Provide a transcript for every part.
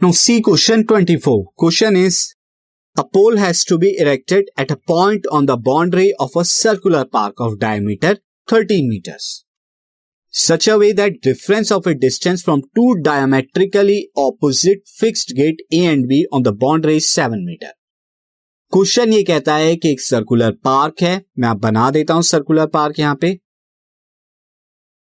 Now see question 24. Question is a pole has to be erected at a point on the boundary of a circular park of diameter 13 meters. Such a way that difference of a distance from two diametrically opposite fixed gate A and B on the boundary is 7 meter. Question ये कहता है कि एक circular park है मैं आप बना देता हूँ सर्कुलर पार्क यहाँ पे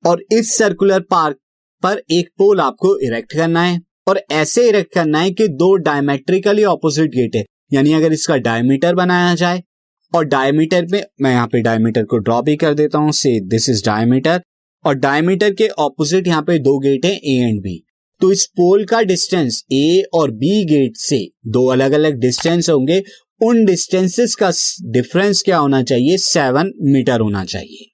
और इस सर्कुलर पार्क पर एक पोल आपको इरेक्ट करना है और ऐसे इरेक्ट करना है कि दो डायमेट्रिकली ऑपोजिट गेट है। यानी अगर इसका डायमीटर बनाया जाए, और डायमीटर में मैं यहाँ पे डायमीटर को ड्रॉ भी कर देता हूँ। से दिस इज़ डायमीटर और डायमीटर के ऑपोजिट यहाँ पे दो गेट है ए एंड बी तो इस पोल का डिस्टेंस ए और बी गेट से दो अलग अलग डिस्टेंस होंगे। उन डिस्टेंसेस का डिफरेंस क्या होना चाहिए? सेवन मीटर होना चाहिए।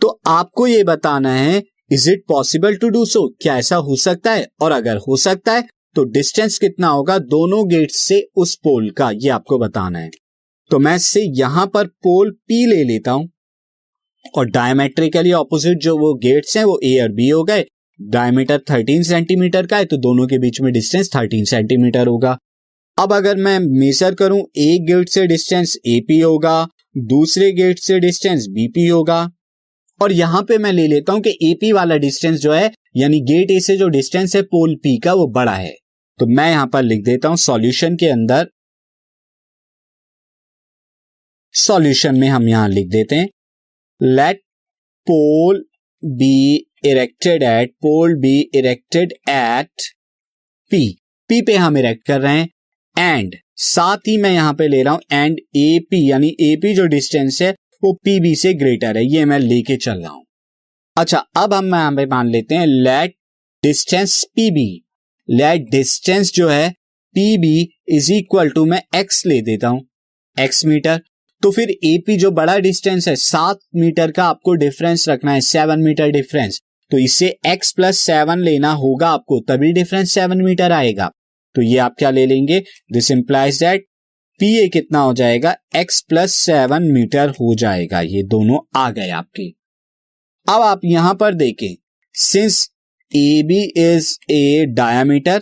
तो आपको यह बताना है is it possible to do so क्या ऐसा हो सकता है? और अगर हो सकता है तो डिस्टेंस कितना होगा दोनों गेट से उस पोल का? ये आपको बताना है। तो मैं इससे यहाँ पर पोल पी ले लेता हूँ। और डायमेट्रिकली ऑपोजिट जो वो गेट्स हैं, वो ए और बी हो गए। डायमीटर 13 सेंटीमीटर का है तो दोनों के बीच में डिस्टेंस 13 सेंटीमीटर होगा। अब अगर मैं मेजर करूँ, एक गेट से डिस्टेंस एपी होगा, दूसरे गेट से डिस्टेंस बीपी होगा। और यहाँ पे मैं ले लेता हूँ कि एपी वाला डिस्टेंस जो है, यानी गेट ए से जो डिस्टेंस है पोल पी का, वो बड़ा है। तो मैं यहाँ पर लिख देता हूँ सॉल्यूशन के अंदर। सॉल्यूशन में हम यहाँ लिख देते हैं let pole be erected at pole be erected at P P पे हम इरेक्ट कर रहे हैं एंड साथ ही मैं यहाँ पे ले रहा हूँ एंड ए पी यानी ए पी जो डिस्टेंस है वो पीबी से ग्रेटर है, ये मैं लेके चल रहा हूँ। अच्छा अब हम यहाँ पे मान लेते हैं let distance P B let distance जो है P B is equal to मैं एक्स ले देता हूँ एक्स मीटर तो फिर एपी जो बड़ा डिस्टेंस है, सात मीटर का आपको डिफरेंस रखना है सेवन मीटर डिफरेंस तो इससे एक्स प्लस सेवन लेना होगा आपको, तभी डिफरेंस सेवन मीटर आएगा। तो ये आप क्या ले लेंगे? This implies that P A कितना हो जाएगा? एक्स प्लस सेवन मीटर हो जाएगा। ये दोनों आ गए आपके। अब आप यहाँ पर देखें। Since A B is a diameter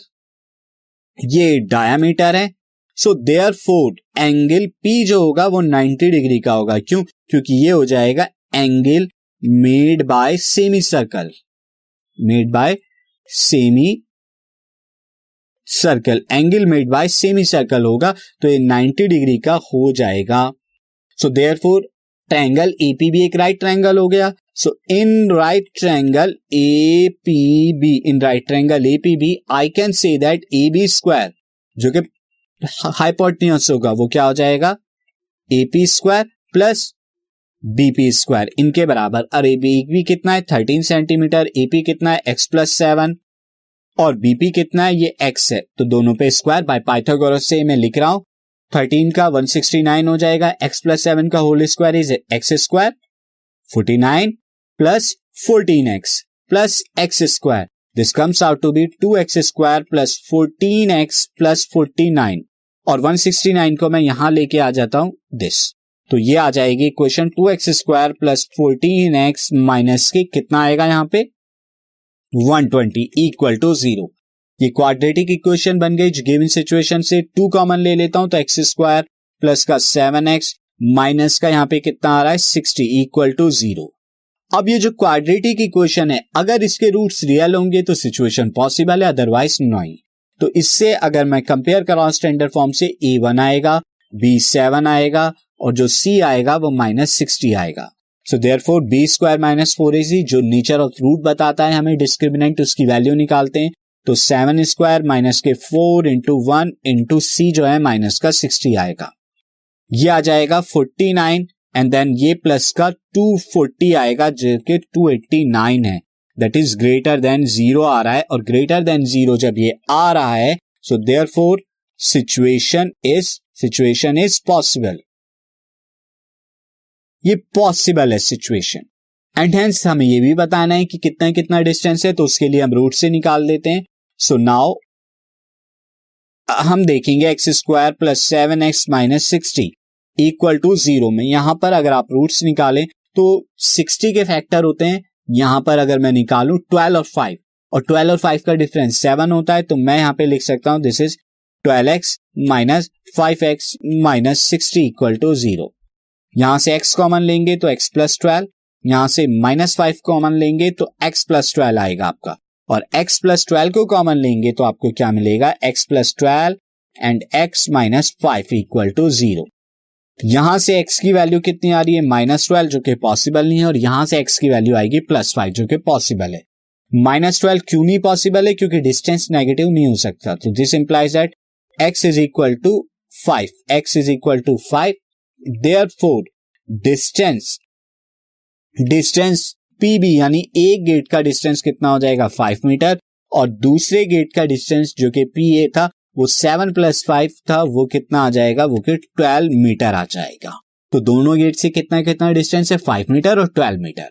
ये डायामीटर है। So therefore angle P जो होगा वो 90 डिग्री का होगा। क्यों? क्योंकि ये हो जाएगा angle made by semicircle made by semicircle angle made by semicircle होगा तो ये 90 डिग्री का हो जाएगा। So therefore triangle AP भी एक राइट ट्रैंगल हो गया। So in right triangle A P B in right triangle A P B I can say that A B square जो कि हाइपोटनियस होगा, वो क्या हो जाएगा? AP square plus BP square इनके बराबर। अरे बी कितना है? थर्टीन सेंटीमीटर एपी कितना है? एक्स प्लस सेवन और बीपी कितना है? ये एक्स है। तो दोनों पे स्क्वायर बाय पाइथागोरस से मैं लिख रहा हूँ। थर्टीन का वन सिक्सटी नाइन हो जाएगा। एक्स प्लस सेवन का whole square is x square forty nine plus fourteen x plus x square this comes out to be two x square plus fourteen x plus forty nine और 169 को मैं यहाँ लेके आ जाता हूँ। दिस तो ये आ जाएगी question two x square plus fourteen x minus के कितना आएगा यहाँ पे? 120 इक्वल टू ज़ीरो ये क्वाड्रेटिक इक्वेशन बन गई गिवन सिचुएशन से टू कॉमन ले लेता हूँ तो एक्स स्क्वायर प्लस का सेवन एक्स माइनस का यहाँ पे कितना आ रहा है? सिक्सटी इक्वल टू ज़ीरो अब ये जो क्वाड्रेटिक इक्वेशन है, अगर इसके रूट्स रियल होंगे तो सिचुएशन पॉसिबल है अदरवाइज़ नहीं. तो इससे अगर मैं कंपेयर कराऊं स्टैंडर्ड फॉर्म से ए वन आएगा बी सेवन आएगा, और जो सी आएगा, वो माइनस सिक्सटी आएगा. So therefore B square minus four AC जो नेचर ऑफ़ रूट बताता है हमें डिस्क्रिमिनेंट उसकी वैल्यू निकालते हैं। तो सेवन स्क्वायर माइनस के four into one into C जो है माइनस का सिक्सटी आएगा। ये आ जाएगा फोर्टी नाइन एंड देन ये प्लस का टू फोर्टी आएगा, जो कि टू एट्टी नाइन है। That is greater than zero आ रहा है, और ग्रेटर देन ज़ीरो जब ये आ रहा है so therefore situation is situation is possible ये पॉसिबल है सिचुएशन एंड हेंस हमें ये भी बताना है कि कितना कितना डिस्टेंस है तो उसके लिए हम रूट से निकाल देते हैं. सो so नाउ हम देखेंगे x square plus seven x minus sixty equal to zero में. यहाँ पर अगर आप रूट्स निकालें तो सिक्सटी के फैक्टर होते हैं. यहाँ पर अगर मैं निकालू ट्वेल्व और फाइव और ट्वेल्व और फाइव का डिफरेंस सेवन होता है तो मैं यहाँ पे लिख सकता हूँ this is twelve x minus five x minus sixty equal to zero यहाँ से x कॉमन लेंगे तो x प्लस ट्वेल्व यहाँ से माइनस फाइव कॉमन लेंगे तो x प्लस ट्वेल्व आएगा आपका। और x प्लस ट्वेल्व को कॉमन लेंगे तो आपको क्या मिलेगा? x plus twelve and x minus five equal to zero यहाँ से x की वैल्यू कितनी आ रही है? माइनस ट्वेल्व जो कि पॉसिबल नहीं है, और यहाँ से x की वैल्यू आएगी प्लस फाइव जो कि पॉसिबल है। माइनस ट्वेल्व क्यों नहीं पॉसिबल है? क्योंकि डिस्टेंस नेगेटिव नहीं हो सकता। तो this implies that x is equal to five x is equal to five therefore distance distance PB, यानी एक गेट का डिस्टेंस कितना हो जाएगा? Five metre. और दूसरे गेट का डिस्टेंस जो कि पी ए था, वो सेवन प्लस फाइव था, वो कितना आ जाएगा? वो कि ट्वेल्व मीटर आ जाएगा। तो दोनों गेट से कितना कितना डिस्टेंस है? फाइव मीटर और twelve metre.